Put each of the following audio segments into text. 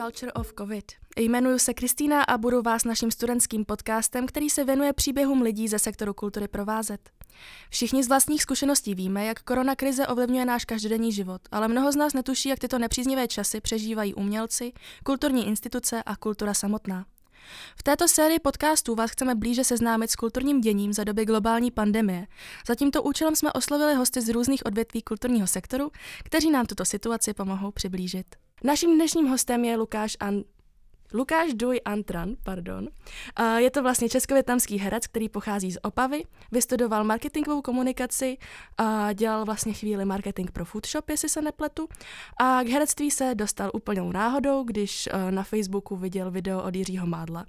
Culture of COVID. Jmenuji se Kristýna a budu vás naším studentským podcastem, který se věnuje příběhům lidí ze sektoru kultury provázet. Všichni z vlastních zkušeností víme, jak koronakrize ovlivňuje náš každodenní život, ale mnoho z nás netuší, jak tyto nepříznivé časy přežívají umělci, kulturní instituce a kultura samotná. V této sérii podcastů vás chceme blíže seznámit s kulturním děním za doby globální pandemie. Za tímto účelem jsme oslovili hosty z různých odvětví kulturního sektoru, kteří nám tuto situaci pomohou přiblížit. Naším dnešním hostem je Lukáš An... Lukáš Duj Antran, pardon. Je to vlastně českovětnamský herec, který pochází z Opavy, vystudoval marketingovou komunikaci, a dělal vlastně chvíli marketing pro Foodshop, jestli se nepletu. A k herectví se dostal úplnou náhodou, když e, na Facebooku viděl video od Jiřího Mádla,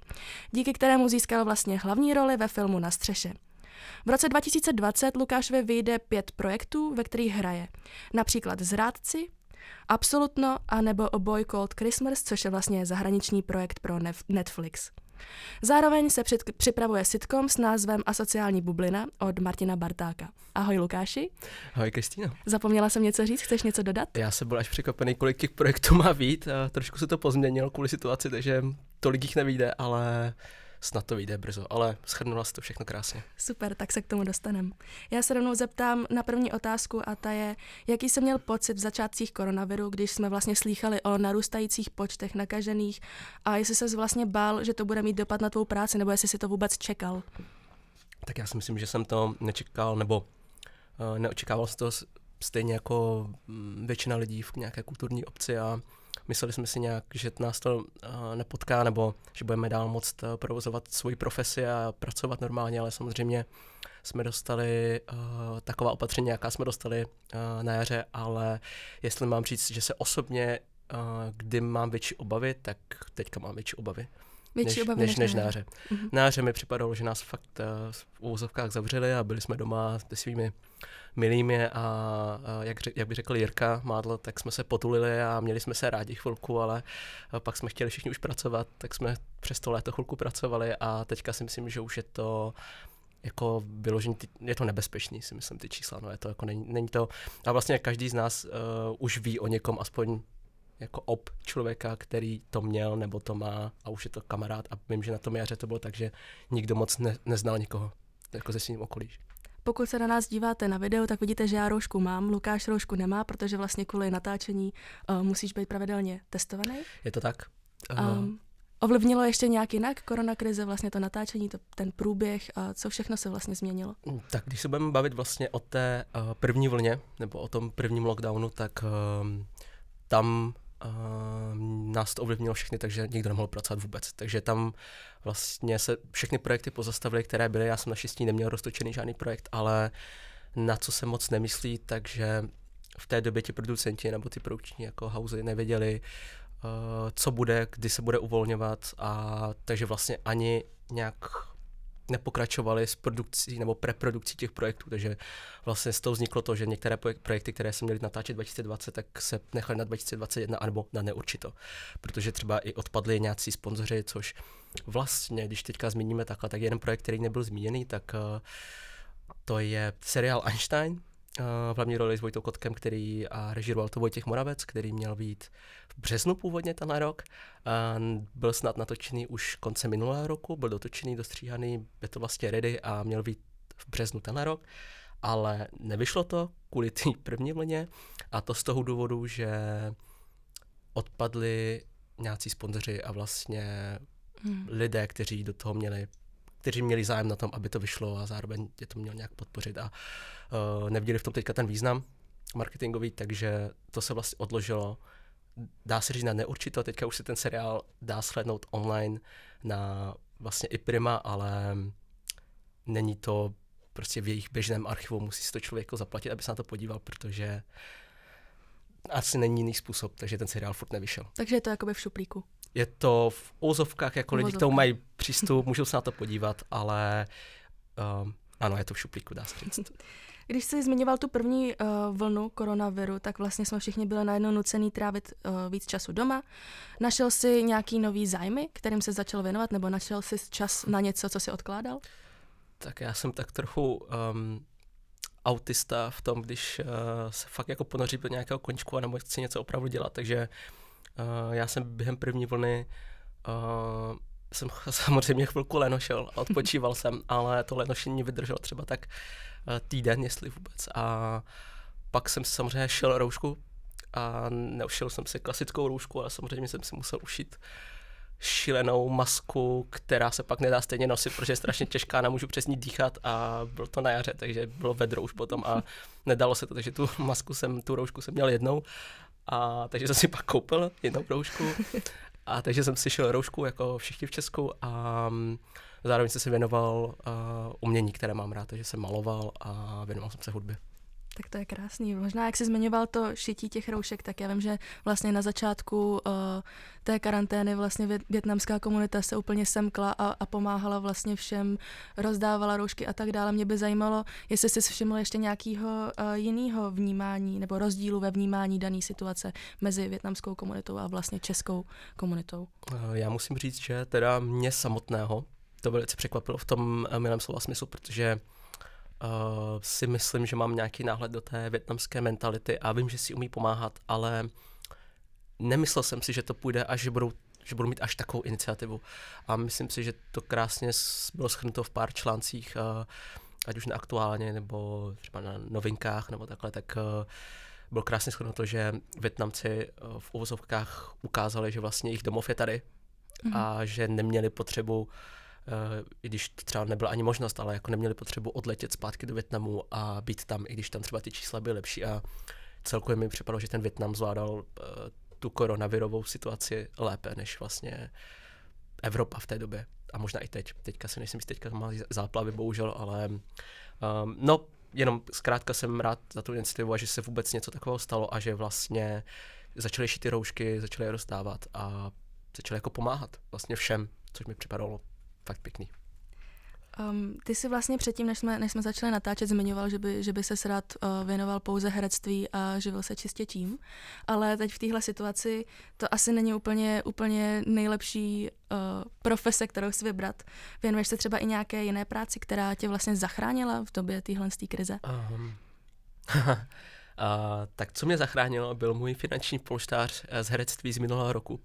díky kterému získal vlastně hlavní roli ve filmu Na střeše. V roce 2020 Lukášovi vyjde pět projektů, ve kterých hraje. Například Zrádci, Absolutno a nebo A Boy Called Christmas, což je vlastně zahraniční projekt pro Netflix. Zároveň se před, připravuje sitcom s názvem Asociální bublina od Martina Bartáka. Ahoj Lukáši. Ahoj Kristýna. Zapomněla jsem něco říct, chceš něco dodat? Já jsem byl až překvapený, kolik těch projektů má být. Trošku se to pozměnilo kvůli situaci, takže tolik jich nevíde, ale snad to vyjde brzo, ale schrnula si to všechno krásně. Super, tak se k tomu dostaneme. Já se rovnou zeptám na první otázku a ta je, jaký jsi měl pocit v začátcích koronaviru, když jsme vlastně slýchali o narůstajících počtech nakažených a jestli se vlastně bál, že to bude mít dopad na tvou práci, nebo jestli si to vůbec čekal? Tak já si myslím, že jsem to nečekal, nebo uh, neočekával jsem to stejně jako mm, většina lidí v nějaké kulturní obci a Mysleli jsme si nějak, že nás to uh, nepotká, nebo že budeme dál moct uh, provozovat svoji profesi a pracovat normálně, ale samozřejmě jsme dostali uh, taková opatření, jaká jsme dostali uh, na jaře, ale jestli mám říct, že se osobně, uh, kdy mám větší obavy, tak teďka mám větší obavy. Větší než, obavy než, než. Uh-huh. Na jaře mi připadalo, že nás fakt uh, v úvozovkách zavřeli a byli jsme doma se svými milými a, a jak, jak by řekl Jirka Mádl, tak jsme se potulili a měli jsme se rádi chvilku, ale pak jsme chtěli všichni už pracovat, tak jsme přes to léto chvilku pracovali a teďka si myslím, že už je to jako vyložení, je to nebezpečný, si myslím, ty čísla, no je to jako není, není to, a vlastně každý z nás uh, už ví o někom aspoň jako ob člověka, který to měl nebo to má a už je to kamarád a vím, že na tom jaře to bylo tak, že nikdo moc ne, neznal nikoho jako ze svým okolí. Pokud se na nás díváte na video, tak vidíte, že já roušku mám, Lukáš roušku nemá, protože vlastně kvůli natáčení uh, musíš být pravidelně testovaný. Je to tak? Uh, um, ovlivnilo ještě nějak jinak koronakrize, vlastně to natáčení, to, ten průběh a co všechno se vlastně změnilo? Mm, tak když se budeme bavit vlastně o té uh, první vlně, nebo o tom prvním lockdownu, tak uh, tam Uh, nás to ovlivnilo všechny, takže nikdo nemohl pracovat vůbec. Takže tam vlastně se všechny projekty pozastavily, které byly. Já jsem naštěstí neměl roztočený žádný projekt, ale na co se moc nemyslí, takže v té době ti producenti nebo ty produkční jako housey nevěděli, uh, co bude, kdy se bude uvolňovat a takže vlastně ani nějak nepokračovali s produkcí nebo preprodukcí těch projektů, takže vlastně z toho vzniklo to, že některé projekty, které se měly natáčet 2020, tak se nechaly na 2021 nebo na neurčito, protože třeba i odpadli nějací sponzoři, což vlastně, když teďka zmíníme takhle, tak jeden projekt, který nebyl zmíněný, tak uh, to je seriál Einstein, v hlavní roli s Vojtou Kotkem, který a režíroval to Vojtěch Moravec, který měl být v březnu původně ten rok. A byl snad natočený už konce minulého roku, byl dotočený, dostříhaný, je to vlastně ready a měl být v březnu ten rok. Ale nevyšlo to kvůli té první vlně a to z toho důvodu, že odpadli nějací sponzoři a vlastně hmm. lidé, kteří do toho měli kteří měli zájem na tom, aby to vyšlo a zároveň je to měl nějak podpořit a uh, neviděli v tom teďka ten význam marketingový, takže to se vlastně odložilo. Dá se říct na neurčito, teďka už se ten seriál dá slednout online na vlastně i Prima, ale není to prostě v jejich běžném archivu, musí si to člověk jako zaplatit, aby se na to podíval, protože asi není jiný způsob, takže ten seriál furt nevyšel. Takže je to jakoby v šuplíku je to v úzovkách, jako lidi k tomu mají přístup, můžou se na to podívat, ale um, ano, je to v šuplíku, dá se říct. Když jsi zmiňoval tu první uh, vlnu koronaviru, tak vlastně jsme všichni byli najednou nucený trávit uh, víc času doma. Našel jsi nějaký nový zájmy, kterým se začal věnovat, nebo našel jsi čas na něco, co si odkládal? Tak já jsem tak trochu um, autista v tom, když uh, se fakt jako ponoří do nějakého končku a nebo chci něco opravdu dělat, takže Uh, já jsem během první vlny uh, jsem samozřejmě chvilku lenošel a odpočíval jsem, ale to lenošení vydrželo třeba tak uh, týden, jestli vůbec. A pak jsem samozřejmě šel roušku a neušil jsem si klasickou roušku, ale samozřejmě jsem si musel ušít šílenou masku, která se pak nedá stejně nosit, protože je strašně těžká, nemůžu přes ní dýchat a bylo to na jaře, takže bylo vedro už potom a nedalo se to, takže tu masku jsem, tu roušku jsem měl jednou a takže jsem si pak koupil jednou roušku a takže jsem si šel roušku jako všichni v Česku a mm, zároveň jsem se věnoval uh, umění, které mám rád, takže jsem maloval a věnoval jsem se hudbě. Tak to je krásný. Možná, jak jsi zmiňoval to šití těch roušek, tak já vím, že vlastně na začátku uh, té karantény vlastně větnamská komunita se úplně semkla a, a pomáhala vlastně všem, rozdávala roušky a tak dále. Mě by zajímalo, jestli jsi všiml ještě nějakého uh, jiného vnímání nebo rozdílu ve vnímání dané situace mezi větnamskou komunitou a vlastně českou komunitou. Uh, já musím říct, že teda mě samotného to velice překvapilo v tom milém slova smyslu, protože uh, si myslím, že mám nějaký náhled do té větnamské mentality a vím, že si umí pomáhat, ale nemyslel jsem si, že to půjde až, že budou že budu mít až takovou iniciativu. A myslím si, že to krásně bylo schrnuto v pár článcích, uh, ať už na aktuálně, nebo třeba na novinkách, nebo takhle, tak uh, bylo krásně schrnuto, že Větnamci uh, v uvozovkách ukázali, že vlastně jejich domov je tady mm-hmm. a že neměli potřebu uh, Eh, i když to třeba nebyla ani možnost, ale jako neměli potřebu odletět zpátky do Větnamu a být tam, i když tam třeba ty čísla byly lepší a celkově mi připadalo, že ten Větnam zvládal uh, tu koronavirovou situaci lépe než vlastně Evropa v té době a možná i teď. Teďka si nejsem teďka má záplavy, bohužel, ale um, no, jenom zkrátka jsem rád za tu iniciativu a že se vůbec něco takového stalo a že vlastně začaly šít ty roušky, začaly je rozdávat a začaly jako pomáhat vlastně všem, což mi připadalo fakt pěkný. Um, ty si vlastně předtím, než jsme, než jsme začali natáčet, zmiňoval, že by, že by se rád uh, věnoval pouze herectví a živil se čistě tím, ale teď v téhle situaci to asi není úplně, úplně nejlepší uh, profese, kterou si vybrat. Věnuješ se třeba i nějaké jiné práci, která tě vlastně zachránila v době téhle krize? Um, uh, tak co mě zachránilo, byl můj finanční polštář z herectví z minulého roku.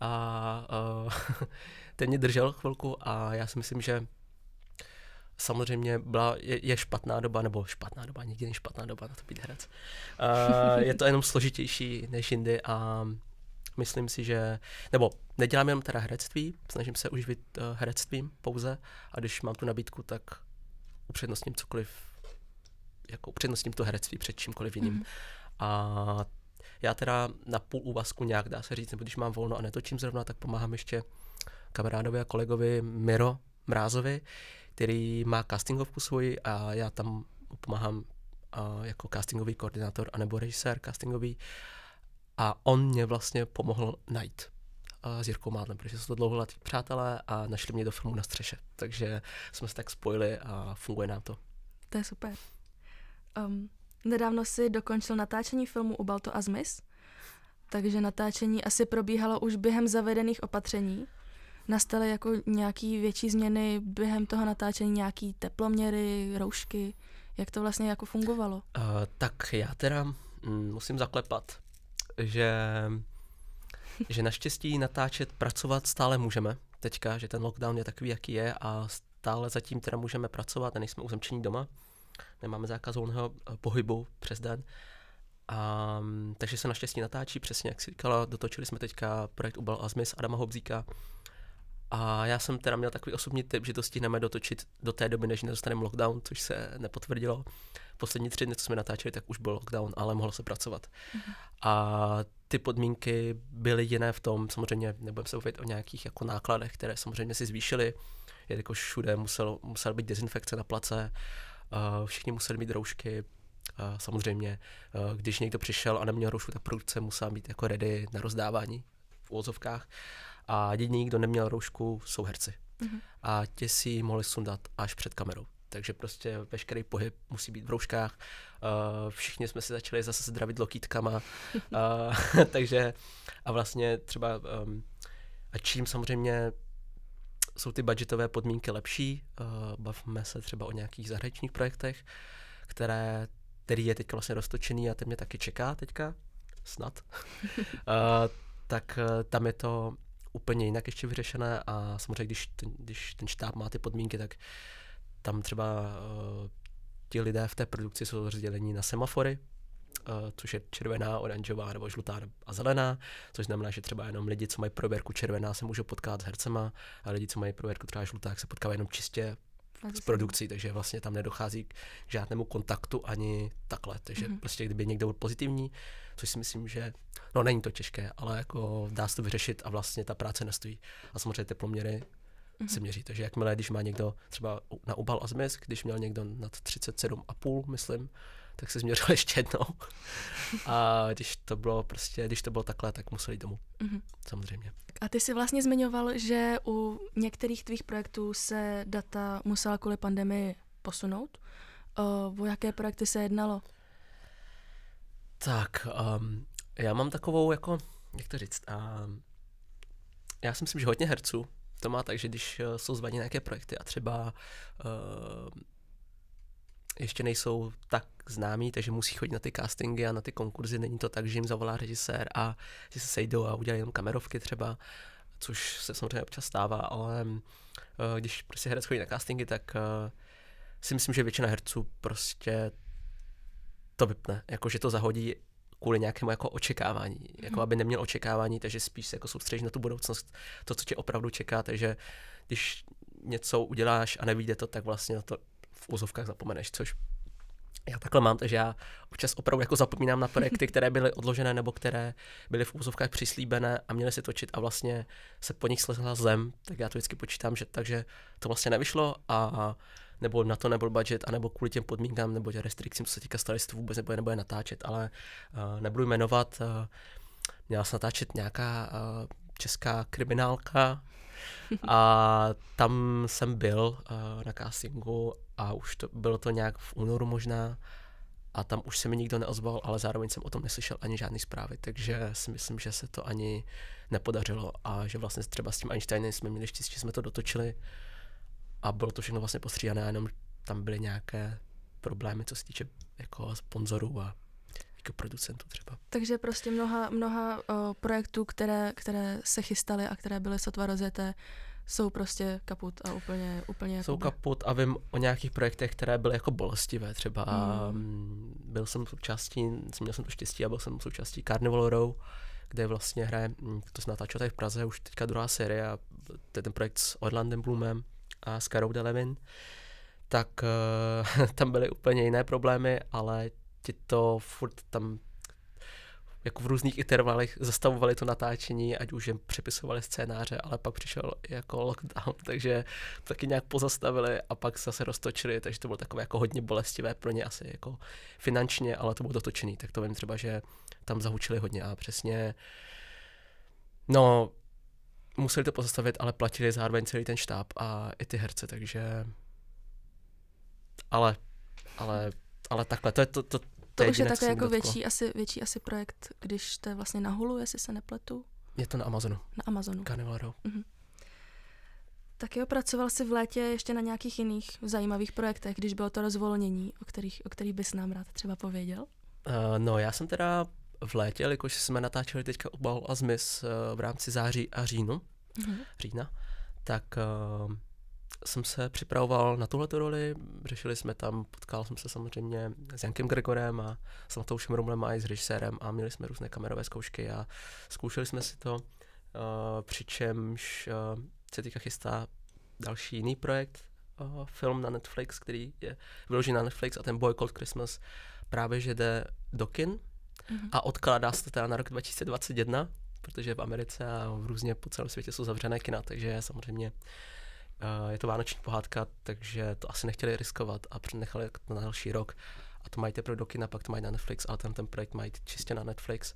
A uh, ten mě držel chvilku a já si myslím, že samozřejmě byla, je, je špatná doba, nebo špatná doba, nikdy není špatná doba na to být herec. Uh, je to jenom složitější než jindy a myslím si, že, nebo nedělám jenom teda herectví, snažím se uživit uh, herectvím pouze a když mám tu nabídku, tak upřednostním cokoliv, jako upřednostním to herectví před čímkoliv jiným. Mm. A já teda na půl úvazku nějak, dá se říct, nebo když mám volno a netočím zrovna, tak pomáhám ještě kamarádovi a kolegovi Miro Mrázovi, který má castingovku svoji a já tam pomáhám uh, jako castingový koordinátor anebo režisér castingový a on mě vlastně pomohl najít uh, s Jirkou Mádlem, protože jsou to dlouholetí přátelé a našli mě do filmu na střeše. Takže jsme se tak spojili a funguje nám to. To je super. Um, nedávno si dokončil natáčení filmu U Balto a Zmys, takže natáčení asi probíhalo už během zavedených opatření nastaly jako nějaký větší změny během toho natáčení, nějaký teploměry, roušky, jak to vlastně jako fungovalo? Uh, tak já teda mm, musím zaklepat, že, že naštěstí natáčet, pracovat stále můžeme teďka, že ten lockdown je takový, jaký je a stále zatím teda můžeme pracovat nejsme uzemčení doma, nemáme zákaz volného eh, pohybu přes den. A, mm, takže se naštěstí natáčí, přesně jak si říkala, dotočili jsme teďka projekt Ubal Azmis Adama Hobzíka, a já jsem teda měl takový osobní tip, že to stihneme dotočit do té doby, než nedostaneme lockdown, což se nepotvrdilo. Poslední tři dny, co jsme natáčeli, tak už byl lockdown, ale mohlo se pracovat. Mm-hmm. A ty podmínky byly jiné v tom, samozřejmě nebudeme se mluvit o nějakých jako nákladech, které samozřejmě si zvýšily, jelikož všude musel, musel být dezinfekce na place, uh, všichni museli mít roušky, uh, samozřejmě, uh, když někdo přišel a neměl roušku, tak produkce musela být jako ready na rozdávání v úvozovkách a jediný, kdo neměl roušku, jsou herci. Mm-hmm. A ti si mohli sundat až před kamerou. Takže prostě veškerý pohyb musí být v rouškách. Uh, všichni jsme si začali zase zdravit lokýtkama. uh, takže a vlastně třeba um, a čím samozřejmě jsou ty budgetové podmínky lepší, uh, bavíme se třeba o nějakých zahraničních projektech, které, který je teď vlastně roztočený a ten mě taky čeká teďka, snad. uh, tak uh, tam je to úplně jinak ještě vyřešené a samozřejmě, když ten, když ten štáb má ty podmínky, tak tam třeba uh, ti lidé v té produkci jsou rozdělení na semafory, uh, což je červená, oranžová nebo žlutá a zelená, což znamená, že třeba jenom lidi, co mají prověrku červená, se můžou potkat s hercema a lidi, co mají prověrku třeba žlutá, se potkávají jenom čistě s produkcí, takže vlastně tam nedochází k žádnému kontaktu ani takhle. Takže mm-hmm. prostě kdyby někdo byl pozitivní, což si myslím, že no není to těžké, ale jako dá se to vyřešit a vlastně ta práce nestojí. A samozřejmě teploměry mm-hmm. se měří. Takže jakmile, když má někdo třeba na ubal a zmys, když měl někdo nad 37,5, myslím, tak se změřil ještě jednou. A když to bylo prostě, když to bylo takhle, tak museli domů. Mm-hmm. Samozřejmě. A ty jsi vlastně zmiňoval, že u některých tvých projektů se data musela kvůli pandemii posunout. O, o jaké projekty se jednalo? Tak, um, já mám takovou jako, jak to říct, um, já si myslím, že hodně herců to má tak, že když uh, jsou zvaní nějaké projekty a třeba uh, ještě nejsou tak známí, takže musí chodit na ty castingy a na ty konkurzy. Není to tak, že jim zavolá režisér a že se sejdou a udělají jenom kamerovky třeba, což se samozřejmě občas stává, ale uh, když prostě herec chodí na castingy, tak uh, si myslím, že většina herců prostě to vypne, jakože to zahodí kvůli nějakému jako očekávání, jako aby neměl očekávání, takže spíš se jako soustředíš na tu budoucnost, to, co tě opravdu čeká, takže když něco uděláš a nevíde to, tak vlastně na to v úzovkách zapomeneš, což já takhle mám, takže já občas opravdu jako zapomínám na projekty, které byly odložené nebo které byly v úzovkách přislíbené a měly se točit a vlastně se po nich slezla zem, tak já to vždycky počítám, že takže to vlastně nevyšlo a nebo na to nebyl budget, anebo kvůli těm podmínkám nebo těm restrikcím, co se týká stali, to vůbec nebude, nebude natáčet, ale uh, nebudu jmenovat, uh, měla se natáčet nějaká uh, česká kriminálka a tam jsem byl uh, na castingu a už to bylo to nějak v únoru možná a tam už se mi nikdo neozval, ale zároveň jsem o tom neslyšel ani žádný zprávy, takže si myslím, že se to ani nepodařilo a že vlastně třeba s tím Einsteinem jsme měli štěstí, že jsme to dotočili a bylo to všechno vlastně postříhané, jenom tam byly nějaké problémy, co se týče jako sponzorů a jako producentů třeba. Takže prostě mnoha, mnoha o, projektů, které, které se chystaly a které byly sotva rozjeté, jsou prostě kaput a úplně, úplně Jsou kaput a vím o nějakých projektech, které byly jako bolestivé. Třeba hmm. byl jsem součástí, měl jsem to štěstí a byl jsem součástí Carnival Row, kde vlastně hraje, hm, to se natáčelo tady v Praze, už teďka druhá série a to je ten projekt s Orlandem Bloomem a s Karou Delevin, tak uh, tam byly úplně jiné problémy, ale ti to furt tam jako v různých intervalech zastavovali to natáčení, ať už jim přepisovali scénáře, ale pak přišel jako lockdown, takže taky nějak pozastavili a pak zase roztočili, takže to bylo takové jako hodně bolestivé pro ně asi jako finančně, ale to bylo dotočený, tak to vím třeba, že tam zahučili hodně a přesně no museli to pozastavit, ale platili zároveň celý ten štáb a i ty herce, takže ale, ale, ale takhle, to je to, to, to, to už je takový jako větší asi, větší asi projekt, když to je vlastně na Hulu, jestli se nepletu. Je to na Amazonu. Na Amazonu. Carnival Row. Mm-hmm. Tak jo, pracoval jsi v létě ještě na nějakých jiných zajímavých projektech, když bylo to rozvolnění, o kterých, o kterých bys nám rád třeba pověděl? Uh, no, já jsem teda v létě, jakož jsme natáčeli teďka Ubal a Zmys uh, v rámci září a říjnu, mm-hmm. října, tak uh, jsem se připravoval na tuhle roli, řešili jsme tam, potkal jsem se samozřejmě s Jankem Gregorem a s Matoušem Rumlem a i s režisérem a měli jsme různé kamerové zkoušky a zkoušeli jsme si to, uh, přičemž uh, se teďka chystá další jiný projekt, uh, film na Netflix, který je vyložený na Netflix a ten Boy Cold Christmas právě, že jde do kin mm-hmm. a odkládá se to teda na rok 2021, protože v Americe a v různě po celém světě jsou zavřené kina, takže samozřejmě je to vánoční pohádka, takže to asi nechtěli riskovat a přenechali na další rok. A to mají teprve do kina, pak to mají na Netflix, ale ten, ten projekt mají čistě na Netflix.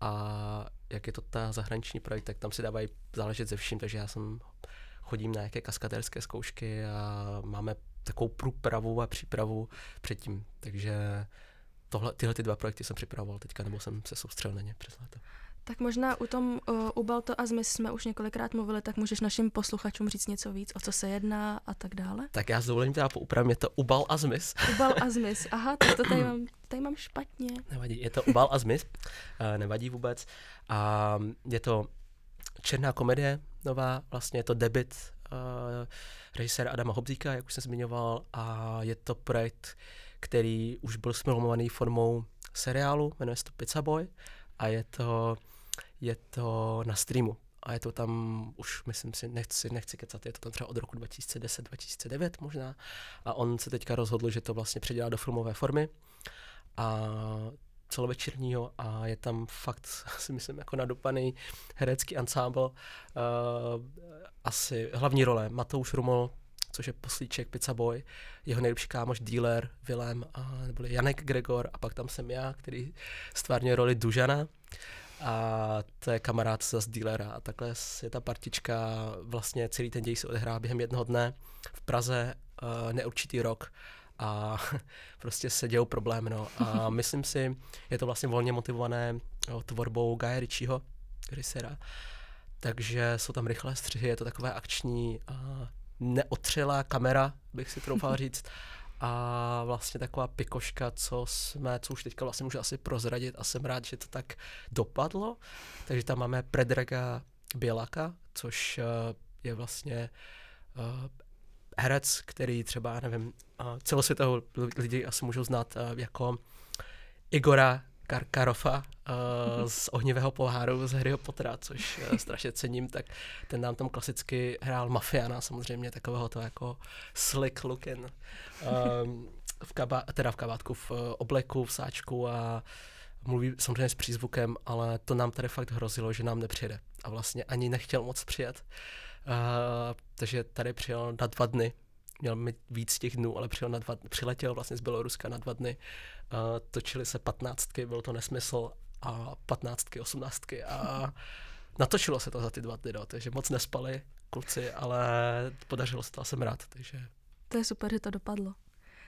A jak je to ta zahraniční projekt, tak tam si dávají záležet ze vším, takže já jsem chodím na nějaké kaskadérské zkoušky a máme takovou průpravu a přípravu předtím. Takže tohle, tyhle ty dva projekty jsem připravoval teďka, nebo jsem se soustředil na ně přes léto. Tak možná u tom uh, u Balto a Zmys jsme už několikrát mluvili, tak můžeš našim posluchačům říct něco víc, o co se jedná a tak dále? Tak já s dovolením teda poupravím, je to Ubal a Zmys. Ubal a Zmys, aha, tak to tady mám, tady mám špatně. Nevadí, je to Ubal a Zmys, uh, nevadí vůbec. A je to černá komedie nová, vlastně je to debit uh, režiséra Adama Hobzíka, jak už jsem zmiňoval, a je to projekt, který už byl smilmovaný formou seriálu, jmenuje se to Pizza Boy a je to, je to na streamu. A je to tam už, myslím si, nechci, nechci kecat, je to tam třeba od roku 2010-2009 možná. A on se teďka rozhodl, že to vlastně předělá do filmové formy. A celovečerního a je tam fakt, si myslím, jako nadupaný herecký ansábl. Uh, asi hlavní role Matouš Rumol, což je poslíček Pizza Boy, jeho nejlepší kámoš dealer Vilém, a, neboli Janek Gregor a pak tam jsem já, který stvárně roli Dužana a to je kamarád z dealera a takhle je ta partička, vlastně celý ten děj se odehrá během jednoho dne v Praze, uh, neurčitý rok a prostě se dějou problémy. No. A myslím si, je to vlastně volně motivované jo, tvorbou Gaia Ritchieho, režiséra. Takže jsou tam rychlé střihy, je to takové akční, a neotřelá kamera, bych si troufal říct. A vlastně taková pikoška, co jsme, co už teďka vlastně můžu asi prozradit a jsem rád, že to tak dopadlo. Takže tam máme Predraga Bělaka, což eh, je vlastně uh, herec, který třeba, nevím, celosvětovou lidi asi můžou znát jako Igora Karkarofa uh, z Ohnivého poháru z Harryho Pottera, což uh, strašně cením, tak ten nám tam klasicky hrál mafiana, samozřejmě takového to jako slick looking, um, v kaba, teda v kabátku, v uh, obleku, v sáčku a mluví samozřejmě s přízvukem, ale to nám tady fakt hrozilo, že nám nepřijede. A vlastně ani nechtěl moc přijet. Uh, takže tady přijel na dva dny měl mít víc těch dnů, ale přijel na dva, přiletěl vlastně z Běloruska na dva dny. Uh, točili se patnáctky, byl to nesmysl a patnáctky, osmnáctky a natočilo se to za ty dva dny, no, takže moc nespali kluci, ale podařilo se to a jsem rád, takže... To je super, že to dopadlo.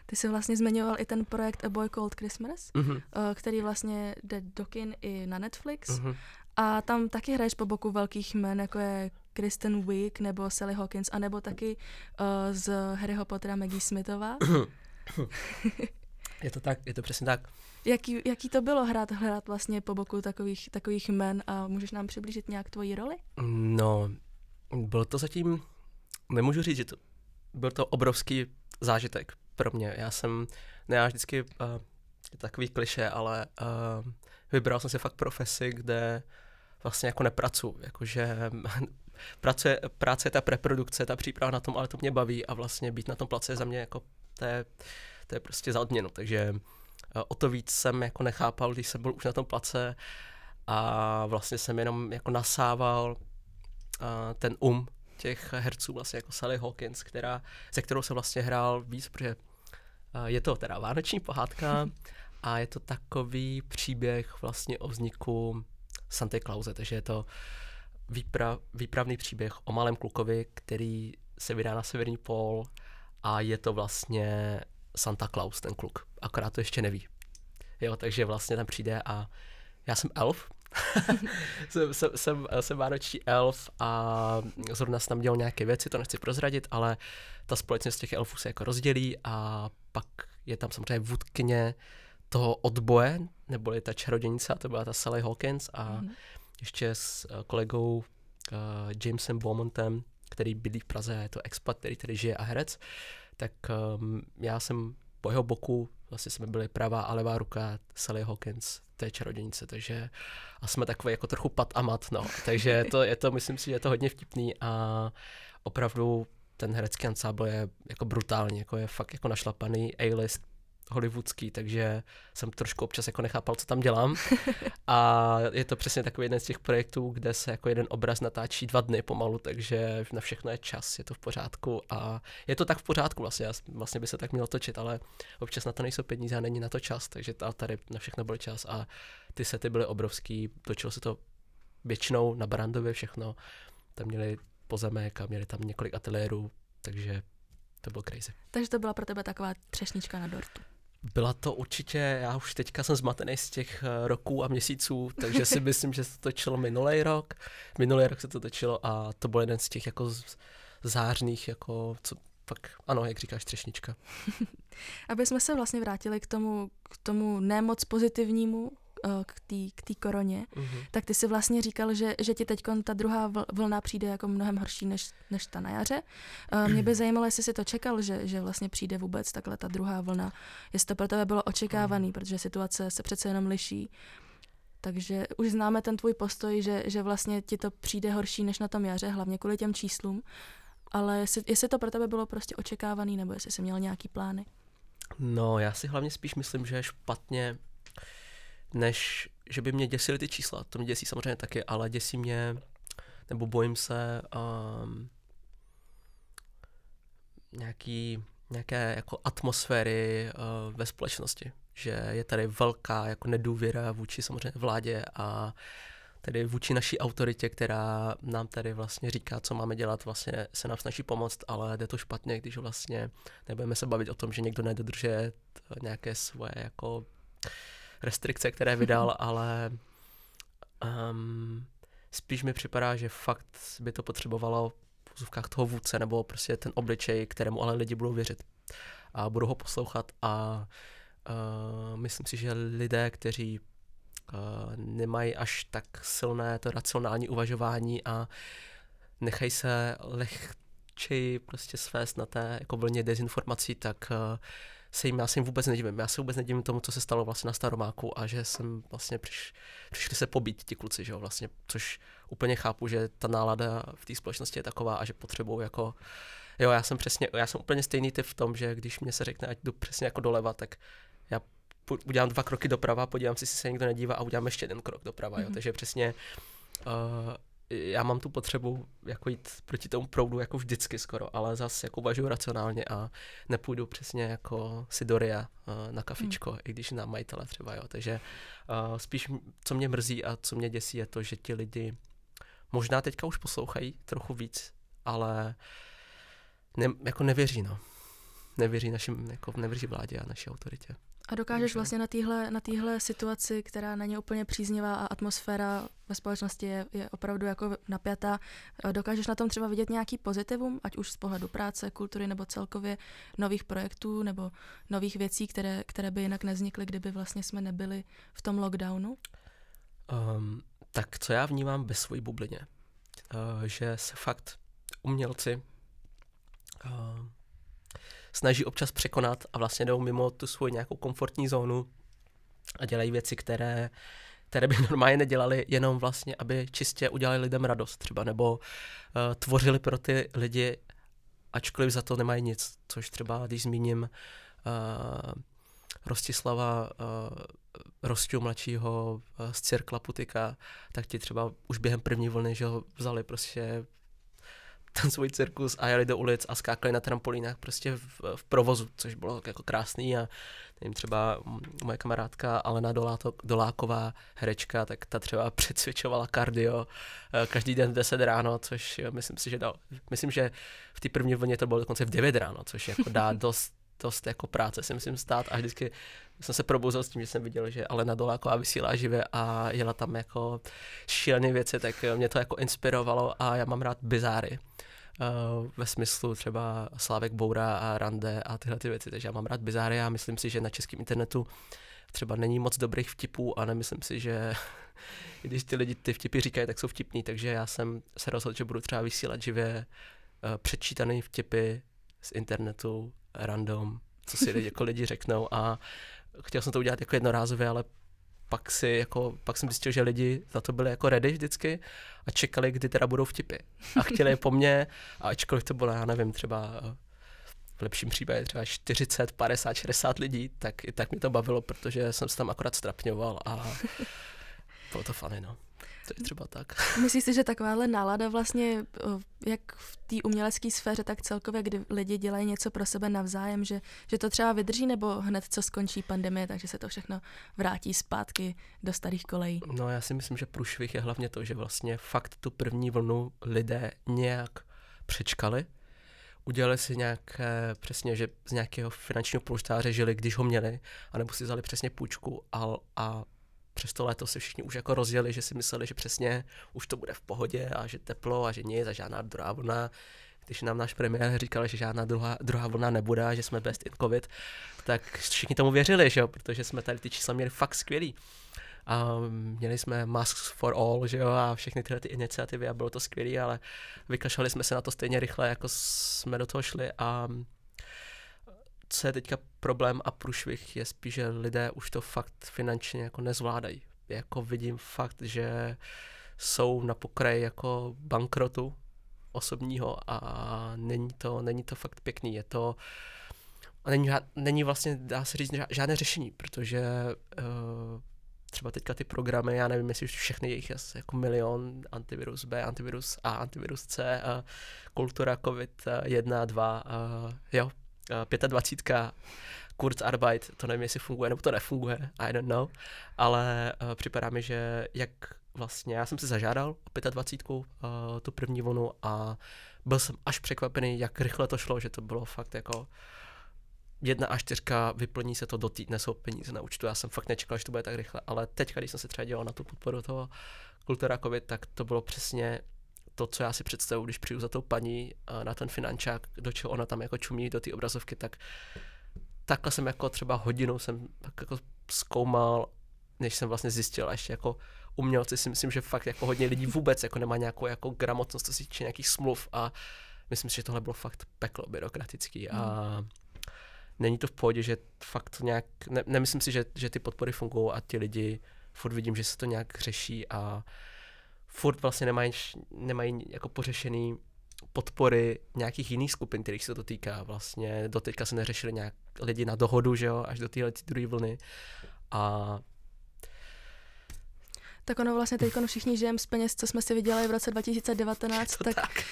Ty jsi vlastně zmiňoval i ten projekt A Boy Called Christmas, mm-hmm. který vlastně jde do kin i na Netflix. Mm-hmm. A tam taky hraješ po boku velkých jmen, jako je Kristen Wiig nebo Sally Hawkins, anebo taky uh, z Harryho Pottera Maggie Smithová. je to tak, je to přesně tak. Jaký, jaký to bylo hrát, hrát vlastně po boku takových, takových men a můžeš nám přiblížit nějak tvoji roli? No, byl to zatím, nemůžu říct, že to byl to obrovský zážitek pro mě. Já jsem, ne já vždycky, uh, je takový kliše, ale uh, vybral jsem si fakt profesi, kde vlastně jako nepracu, jakože práce, práce ta preprodukce, ta příprava na tom, ale to mě baví a vlastně být na tom place za mě jako to je, to je prostě za odměnu, takže eh, o to víc jsem jako nechápal, když jsem byl už na tom place a vlastně jsem jenom jako nasával uh, ten um těch herců, vlastně jako Sally Hawkins, která, se kterou jsem vlastně hrál víc, protože uh, je to teda vánoční pohádka a je to takový příběh vlastně o vzniku Santa Clause, takže je to výprav, výpravný příběh o malém klukovi, který se vydá na severní pól a je to vlastně Santa Claus, ten kluk. Akorát to ještě neví. Jo, takže vlastně tam přijde a já jsem elf, jsem, jsem, jsem, jsem vánoční elf a zrovna jsem tam dělal nějaké věci, to nechci prozradit, ale ta společnost těch elfů se jako rozdělí a pak je tam samozřejmě vůdkyně toho odboje, neboli ta čarodějnice, to byla ta Sally Hawkins a mm-hmm. Ještě s uh, kolegou uh, Jamesem Beaumontem, který bydlí v Praze, je to expat, který tady žije a herec, tak um, já jsem po jeho boku, vlastně jsme byli pravá a levá ruka Sally Hawkins, té čarodějnice, takže a jsme takový jako trochu pat a mat, no. Takže to, je to, myslím si, že je to hodně vtipný a opravdu ten herecký ansábl je jako brutální, jako je fakt jako našlapaný A-list hollywoodský, takže jsem trošku občas jako nechápal, co tam dělám. A je to přesně takový jeden z těch projektů, kde se jako jeden obraz natáčí dva dny pomalu, takže na všechno je čas, je to v pořádku a je to tak v pořádku vlastně, vlastně by se tak mělo točit, ale občas na to nejsou peníze a není na to čas, takže tady na všechno byl čas a ty sety byly obrovský, točilo se to většinou na Brandově všechno, tam měli pozemek a měli tam několik ateliérů, takže to bylo crazy. Takže to byla pro tebe taková třešnička na dortu. Byla to určitě, já už teďka jsem zmatený z těch eh, roků a měsíců, takže si myslím, že se to točilo minulý rok. Minulý rok se to točilo a to byl jeden z těch jako zářných, jako co, pak, ano, jak říkáš, třešnička. Aby jsme se vlastně vrátili k tomu, k tomu nemoc pozitivnímu, k té k koroně, uh-huh. tak ty si vlastně říkal, že, že ti teď ta druhá vlna přijde jako mnohem horší než, než ta na jaře. Eh, mě by zajímalo, jestli si to čekal, že, že vlastně přijde vůbec takhle ta druhá vlna. Jestli to pro tebe bylo očekávaný, uh-huh. protože situace se přece jenom liší. Takže už známe ten tvůj postoj, že, že vlastně ti to přijde horší než na tom jaře, hlavně kvůli těm číslům. Ale jestli, jestli to pro tebe bylo prostě očekávaný, nebo jestli jsi měl nějaký plány? No, já si hlavně spíš myslím, že je špatně, než že by mě děsily ty čísla. To mě děsí samozřejmě taky, ale děsí mě, nebo bojím se um, nějaký, nějaké jako atmosféry uh, ve společnosti. Že je tady velká jako nedůvěra vůči samozřejmě vládě a tedy vůči naší autoritě, která nám tady vlastně říká, co máme dělat, vlastně se nám snaží pomoct, ale jde to špatně, když vlastně nebudeme se bavit o tom, že někdo nedodržuje nějaké svoje jako restrikce, které vydal, ale um, spíš mi připadá, že fakt by to potřebovalo v úzovkách toho vůdce nebo prostě ten obličej, kterému ale lidi budou věřit a budou ho poslouchat a uh, myslím si, že lidé, kteří nemají až tak silné to racionální uvažování a nechají se lehčeji prostě svést na té jako vlně dezinformací, tak uh, se jim, já se jim vůbec nedivím. Já se vůbec nedivím tomu, co se stalo vlastně na Staromáku a že jsem vlastně přiš, přišli se pobít ti kluci, že jo, vlastně, což úplně chápu, že ta nálada v té společnosti je taková a že potřebují jako Jo, já jsem přesně, já jsem úplně stejný typ v tom, že když mě se řekne, ať jdu přesně jako doleva, tak já udělám dva kroky doprava, podívám si, jestli se někdo nedívá a udělám ještě jeden krok doprava. Mm-hmm. Jo. Mhm. Takže přesně uh, já mám tu potřebu jako jít proti tomu proudu jako vždycky skoro, ale zase jako uvažuji racionálně a nepůjdu přesně jako Sidoria uh, na kafičko, mm. i když na majitele třeba, jo. Takže uh, spíš co mě mrzí a co mě děsí je to, že ti lidi možná teďka už poslouchají trochu víc, ale ne, jako nevěří, no. Nevěří našim, jako nevěří vládě a naší autoritě. A dokážeš vlastně na téhle na týhle situaci, která není úplně příznivá a atmosféra ve společnosti je, je opravdu jako napjatá, dokážeš na tom třeba vidět nějaký pozitivum, ať už z pohledu práce, kultury nebo celkově nových projektů nebo nových věcí, které, které by jinak nevznikly, kdyby vlastně jsme nebyli v tom lockdownu? Um, tak co já vnímám ve své bublině, uh, že se fakt umělci uh, snaží občas překonat a vlastně jdou mimo tu svoji nějakou komfortní zónu a dělají věci, které, které by normálně nedělali, jenom vlastně, aby čistě udělali lidem radost třeba, nebo uh, tvořili pro ty lidi, ačkoliv za to nemají nic, což třeba, když zmíním uh, Rostislava uh, Rostiu mladšího uh, z Cirkla Putika, tak ti třeba už během první vlny, že ho vzali prostě ten svůj cirkus a jeli do ulic a skákali na trampolínách prostě v, v provozu, což bylo jako krásný a nevím, třeba moje kamarádka Alena Doláto, Doláková, herečka, tak ta třeba předsvědčovala kardio eh, každý den v 10 ráno, což myslím si, že dal, myslím, že v té první vlně to bylo dokonce v 9 ráno, což jako dá dost dost jako práce si myslím stát a vždycky jsem se probuzel s tím, že jsem viděl, že Alena Doláková vysílá živě a jela tam jako šílené věci, tak mě to jako inspirovalo a já mám rád bizáry. Uh, ve smyslu třeba Slávek Boura a Rande a tyhle ty věci, takže já mám rád bizáry a myslím si, že na českém internetu třeba není moc dobrých vtipů a nemyslím si, že když ty lidi ty vtipy říkají, tak jsou vtipní, takže já jsem se rozhodl, že budu třeba vysílat živě uh, předčítané vtipy z internetu random, co si lidi, jako lidi řeknou a chtěl jsem to udělat jako jednorázově, ale pak, si jako, pak jsem zjistil, že lidi za to byli jako ready vždycky a čekali, kdy teda budou vtipy. A chtěli je po mně, a ačkoliv to bylo, já nevím, třeba v lepším případě třeba 40, 50, 60 lidí, tak i tak mě to bavilo, protože jsem se tam akorát strapňoval a bylo to fany, no. To je třeba tak. Myslíš si, že takováhle nálada vlastně, jak v té umělecké sféře, tak celkově, kdy lidi dělají něco pro sebe navzájem, že, že to třeba vydrží, nebo hned co skončí pandemie, takže se to všechno vrátí zpátky do starých kolejí? No já si myslím, že průšvih je hlavně to, že vlastně fakt tu první vlnu lidé nějak přečkali, udělali si nějaké, přesně, že z nějakého finančního polštáře žili, když ho měli, anebo si vzali přesně půjčku a, a přes to léto se všichni už jako rozjeli, že si mysleli, že přesně už to bude v pohodě a že teplo a že nic a žádná druhá vlna. Když nám náš premiér říkal, že žádná druhá, druhá vlna nebude a že jsme best in covid, tak všichni tomu věřili, že jo? protože jsme tady ty čísla měli fakt skvělý. A měli jsme Masks for All, že jo, a všechny tyhle ty iniciativy a bylo to skvělé, ale vykašlali jsme se na to stejně rychle, jako jsme do toho šli a co je teďka problém a průšvih je spíš, že lidé už to fakt finančně jako nezvládají. Jako vidím fakt, že jsou na pokraji jako bankrotu osobního a není to, není to fakt pěkný. Je to, není, není vlastně, dá se říct, žádné řešení, protože uh, třeba teďka ty programy, já nevím, jestli všechny jejich je jako milion, antivirus B, antivirus A, antivirus C, a kultura COVID 1, 2, a jo, 25, Kurzarbeit, to nevím, jestli funguje nebo to nefunguje, I don't know, ale uh, připadá mi, že jak vlastně, já jsem si zažádal o 25, uh, tu první vlnu a byl jsem až překvapený, jak rychle to šlo, že to bylo fakt jako jedna a čtyřka, vyplní se to do týdne, jsou peníze na účtu. Já jsem fakt nečekal, že to bude tak rychle, ale teď, když jsem se třeba dělal na tu podporu toho kultura COVID, tak to bylo přesně to, co já si představuji, když přijdu za tou paní na ten finančák, do čeho ona tam jako čumí do té obrazovky, tak takhle jsem jako třeba hodinu jsem tak jako zkoumal, než jsem vlastně zjistil, a ještě jako umělci si myslím, že fakt jako hodně lidí vůbec jako nemá nějakou jako gramotnost, co se týče nějakých smluv a myslím si, že tohle bylo fakt peklo byrokratický a hmm. není to v pohodě, že fakt nějak, ne, nemyslím si, že, že ty podpory fungují a ti lidi furt vidím, že se to nějak řeší a furt vlastně nemají, nemají jako pořešený podpory nějakých jiných skupin, kterých se to týká. Vlastně doteďka se neřešili nějak lidi na dohodu, že jo, až do téhle druhé vlny. A tak ono vlastně teď všichni žijeme z peněz, co jsme si vydělali v roce 2019, tak, tak.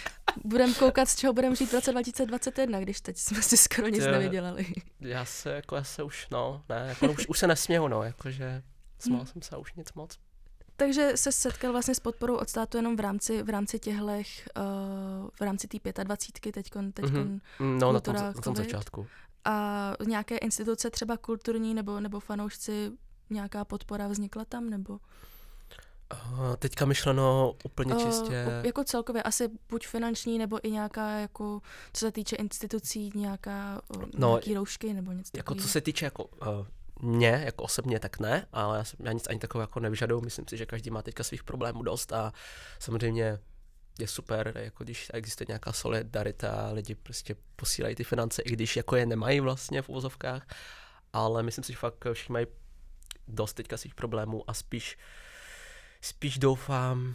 budeme koukat, z čeho budeme žít v roce 2021, když teď jsme si skoro nic Tě, nevydělali. Já se, jako já se už, no, ne, jako už, už se nesměju, no, jakože smál hmm. jsem se už nic moc. Takže se setkal vlastně s podporou od státu jenom v rámci, v rámci těchto, uh, v rámci té 25 teďkon, teďkon mm-hmm. No, na tom, na tom začátku. A nějaké instituce třeba kulturní nebo, nebo fanoušci, nějaká podpora vznikla tam, nebo? Uh, teďka myšleno úplně čistě. Uh, jako celkově asi buď finanční, nebo i nějaká, jako, co se týče institucí, nějaká, no, nějaký roušky nebo něco Jako co se týče jako uh, mě, jako osobně, tak ne, ale já, já nic ani takového jako nevyžaduju. Myslím si, že každý má teďka svých problémů dost a samozřejmě je super, jako když existuje nějaká solidarita, lidi prostě posílají ty finance, i když jako je nemají vlastně v uvozovkách, ale myslím si, že fakt všichni mají dost teďka svých problémů a spíš spíš doufám,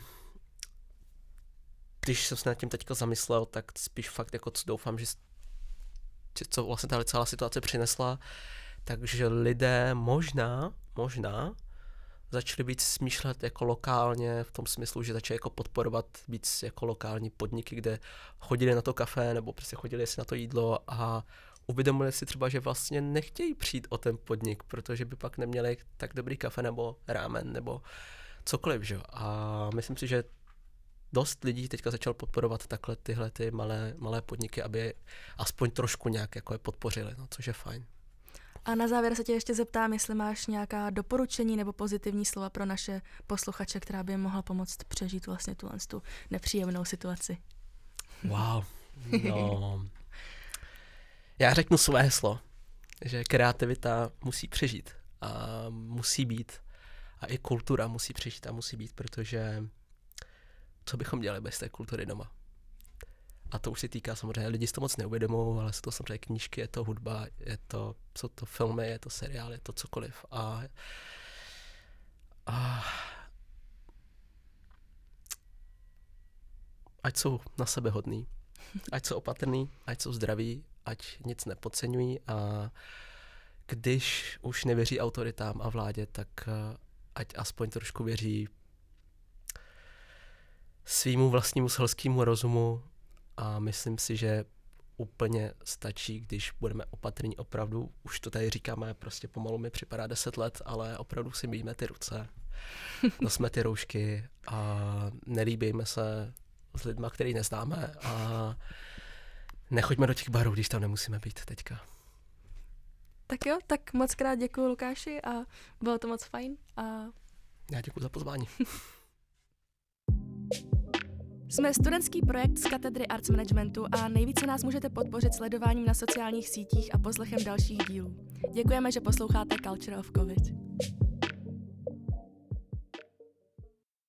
když jsem se nad tím teďka zamyslel, tak spíš fakt jako doufám, že co vlastně ta celá situace přinesla, takže lidé možná, možná začali být smýšlet jako lokálně v tom smyslu, že začali jako podporovat víc jako lokální podniky, kde chodili na to kafe nebo prostě chodili si na to jídlo a uvědomili si třeba, že vlastně nechtějí přijít o ten podnik, protože by pak neměli tak dobrý kafe nebo rámen nebo cokoliv, že? A myslím si, že dost lidí teďka začal podporovat takhle tyhle ty malé, malé podniky, aby aspoň trošku nějak jako je podpořili, no, což je fajn. A na závěr se tě ještě zeptám, jestli máš nějaká doporučení nebo pozitivní slova pro naše posluchače, která by mohla pomoct přežít vlastně tu, tu nepříjemnou situaci. Wow, no. Já řeknu své heslo, že kreativita musí přežít a musí být a i kultura musí přežít a musí být, protože co bychom dělali bez té kultury doma? A to už se týká samozřejmě, lidi si to moc neuvědomují, ale jsou to samozřejmě knížky, je to hudba, je to, jsou to filmy, je to seriál, je to cokoliv. A, a ať jsou na sebe hodný, ať jsou opatrný, ať jsou zdraví, ať nic nepodceňují a když už nevěří autoritám a vládě, tak ať aspoň trošku věří svýmu vlastnímu selskému rozumu a myslím si, že úplně stačí, když budeme opatrní opravdu. Už to tady říkáme, prostě pomalu mi připadá 10 let, ale opravdu si mýjíme ty ruce, nosme ty roušky a nelíbíme se s lidma, který neznáme a nechoďme do těch barů, když tam nemusíme být teďka. Tak jo, tak moc krát děkuji Lukáši a bylo to moc fajn. A... Já děkuji za pozvání. Jsme studentský projekt z katedry Arts Managementu a nejvíce nás můžete podpořit sledováním na sociálních sítích a poslechem dalších dílů. Děkujeme, že posloucháte Culture of Covid.